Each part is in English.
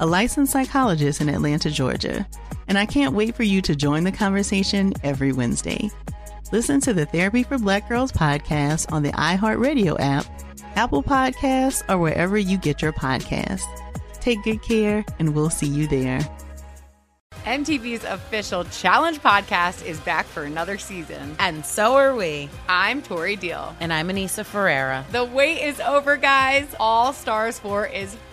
a licensed psychologist in Atlanta, Georgia and I can't wait for you to join the conversation every Wednesday. Listen to the Therapy for Black Girls podcast on the iHeartRadio app, Apple Podcasts, or wherever you get your podcasts. Take good care, and we'll see you there. MTV's official Challenge podcast is back for another season. And so are we. I'm Tori Deal. And I'm Aneesa Ferreira. The wait is over, guys. All Stars 4 is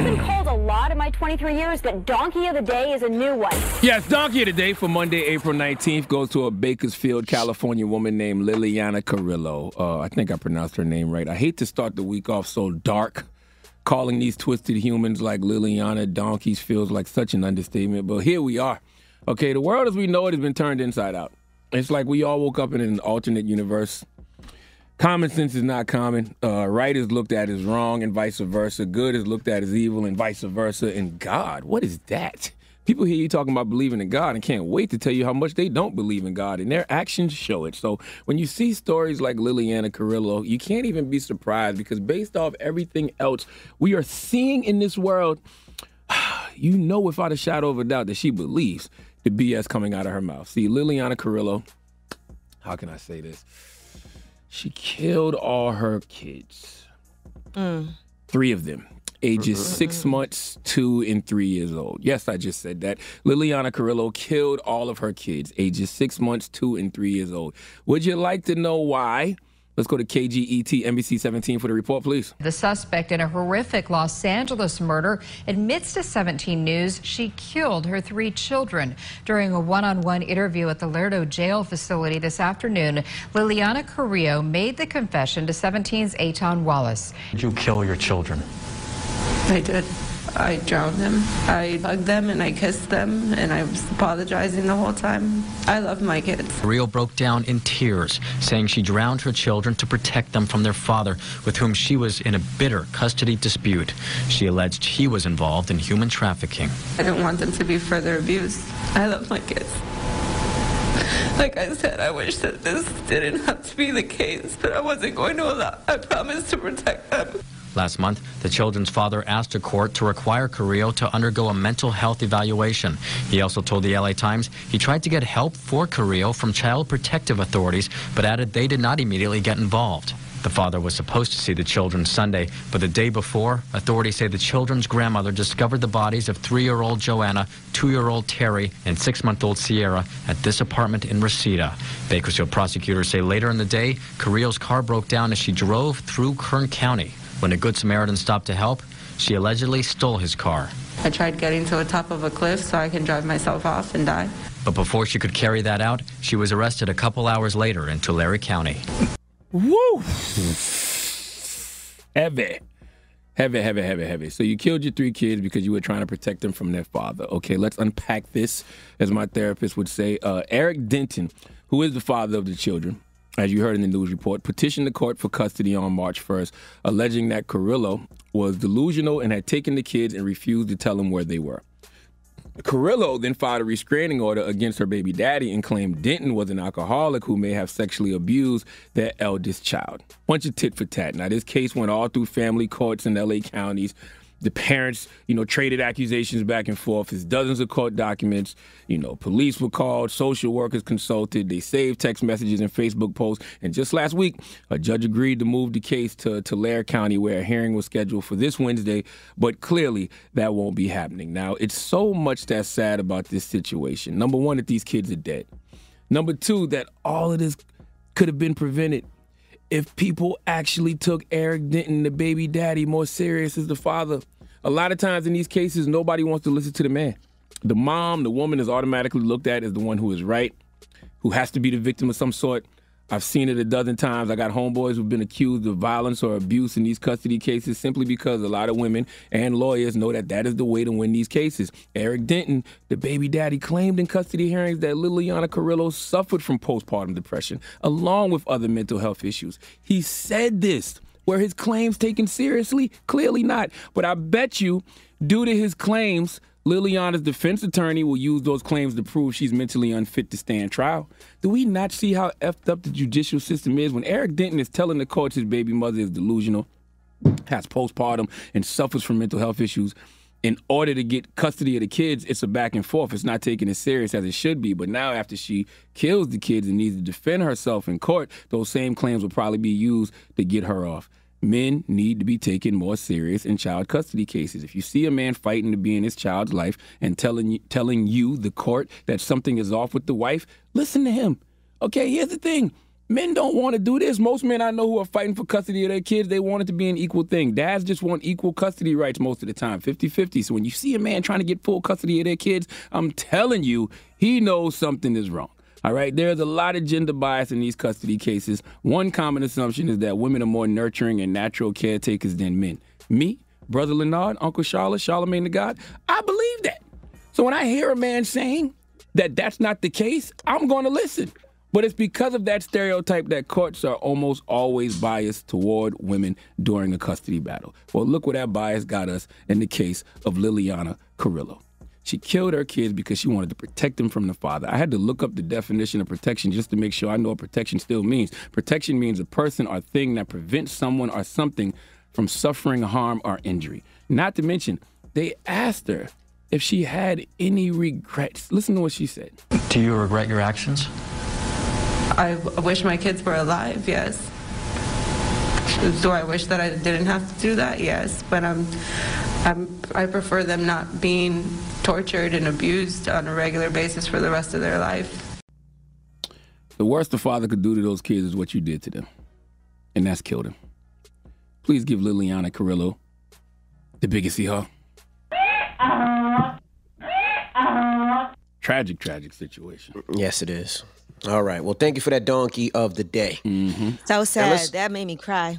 I've been called a lot in my 23 years, but Donkey of the Day is a new one. Yes, Donkey of the Day for Monday, April 19th goes to a Bakersfield, California woman named Liliana Carrillo. Uh, I think I pronounced her name right. I hate to start the week off so dark. Calling these twisted humans like Liliana donkeys feels like such an understatement, but here we are. Okay, the world as we know it has been turned inside out. It's like we all woke up in an alternate universe Common sense is not common. Uh, right is looked at as wrong and vice versa. Good is looked at as evil and vice versa. And God, what is that? People hear you talking about believing in God and can't wait to tell you how much they don't believe in God, and their actions show it. So when you see stories like Liliana Carrillo, you can't even be surprised because based off everything else we are seeing in this world, you know without a shadow of a doubt that she believes the BS coming out of her mouth. See, Liliana Carrillo, how can I say this? She killed all her kids. Mm. Three of them. Ages mm-hmm. six months, two, and three years old. Yes, I just said that. Liliana Carrillo killed all of her kids, ages six months, two, and three years old. Would you like to know why? Let's go to KGET NBC 17 for the report, please. The suspect in a horrific Los Angeles murder admits to 17 News she killed her three children. During a one on one interview at the Lerdo jail facility this afternoon, Liliana Carrillo made the confession to 17's Aton Wallace. Did you kill your children? I did. I drowned them. I hugged them and I kissed them and I was apologizing the whole time. I love my kids. Rio broke down in tears, saying she drowned her children to protect them from their father, with whom she was in a bitter custody dispute. She alleged he was involved in human trafficking. I don't want them to be further abused. I love my kids. Like I said, I wish that this didn't have to be the case, but I wasn't going to allow. I promised to protect them. Last month, the children's father asked a court to require Carrillo to undergo a mental health evaluation. He also told the LA Times he tried to get help for Carrillo from child protective authorities, but added they did not immediately get involved. The father was supposed to see the children Sunday, but the day before, authorities say the children's grandmother discovered the bodies of three-year-old Joanna, two-year-old Terry, and six-month-old Sierra at this apartment in Reseda. Bakersfield prosecutors say later in the day, Carrillo's car broke down as she drove through Kern County. When a Good Samaritan stopped to help, she allegedly stole his car. I tried getting to the top of a cliff so I can drive myself off and die. But before she could carry that out, she was arrested a couple hours later in Tulare County. Woo! Heavy. Heavy, heavy, heavy, heavy. So you killed your three kids because you were trying to protect them from their father. Okay, let's unpack this, as my therapist would say. Uh, Eric Denton, who is the father of the children, as you heard in the news report, petitioned the court for custody on March 1st, alleging that Carrillo was delusional and had taken the kids and refused to tell them where they were. Carrillo then filed a restraining order against her baby daddy and claimed Denton was an alcoholic who may have sexually abused their eldest child. Bunch of tit for tat. Now, this case went all through family courts in LA counties. The parents, you know, traded accusations back and forth. There's dozens of court documents. You know, police were called, social workers consulted. They saved text messages and Facebook posts. And just last week, a judge agreed to move the case to Tulare County, where a hearing was scheduled for this Wednesday. But clearly, that won't be happening. Now, it's so much that's sad about this situation. Number one, that these kids are dead. Number two, that all of this could have been prevented if people actually took Eric Denton, the baby daddy, more serious as the father. A lot of times in these cases, nobody wants to listen to the man. The mom, the woman is automatically looked at as the one who is right, who has to be the victim of some sort. I've seen it a dozen times. I got homeboys who've been accused of violence or abuse in these custody cases simply because a lot of women and lawyers know that that is the way to win these cases. Eric Denton, the baby daddy, claimed in custody hearings that Liliana Carrillo suffered from postpartum depression along with other mental health issues. He said this. Were his claims taken seriously? Clearly not. But I bet you, due to his claims, Liliana's defense attorney will use those claims to prove she's mentally unfit to stand trial. Do we not see how effed up the judicial system is when Eric Denton is telling the courts his baby mother is delusional, has postpartum, and suffers from mental health issues? In order to get custody of the kids, it's a back and forth. It's not taken as serious as it should be. But now, after she kills the kids and needs to defend herself in court, those same claims will probably be used to get her off men need to be taken more serious in child custody cases. If you see a man fighting to be in his child's life and telling you, telling you, the court, that something is off with the wife, listen to him. Okay, here's the thing. Men don't want to do this. Most men I know who are fighting for custody of their kids, they want it to be an equal thing. Dads just want equal custody rights most of the time, 50 50. So when you see a man trying to get full custody of their kids, I'm telling you, he knows something is wrong. All right, there's a lot of gender bias in these custody cases. One common assumption is that women are more nurturing and natural caretakers than men. Me, Brother Lenard, Uncle Charlotte, Charlamagne the God, I believe that. So when I hear a man saying that that's not the case, I'm going to listen. But it's because of that stereotype that courts are almost always biased toward women during a custody battle. Well, look where that bias got us in the case of Liliana Carrillo. She killed her kids because she wanted to protect them from the father. I had to look up the definition of protection just to make sure I know what protection still means. Protection means a person or thing that prevents someone or something from suffering harm or injury. Not to mention, they asked her if she had any regrets. Listen to what she said. Do you regret your actions? I wish my kids were alive, yes. Do I wish that I didn't have to do that? Yes, but I'm, I'm, I prefer them not being tortured and abused on a regular basis for the rest of their life. The worst a father could do to those kids is what you did to them, and that's killed them. Please give Liliana Carrillo the biggest hee haw. Tragic, tragic situation. Yes, it is. All right. Well, thank you for that donkey of the day. Mm-hmm. So sad. That made me cry.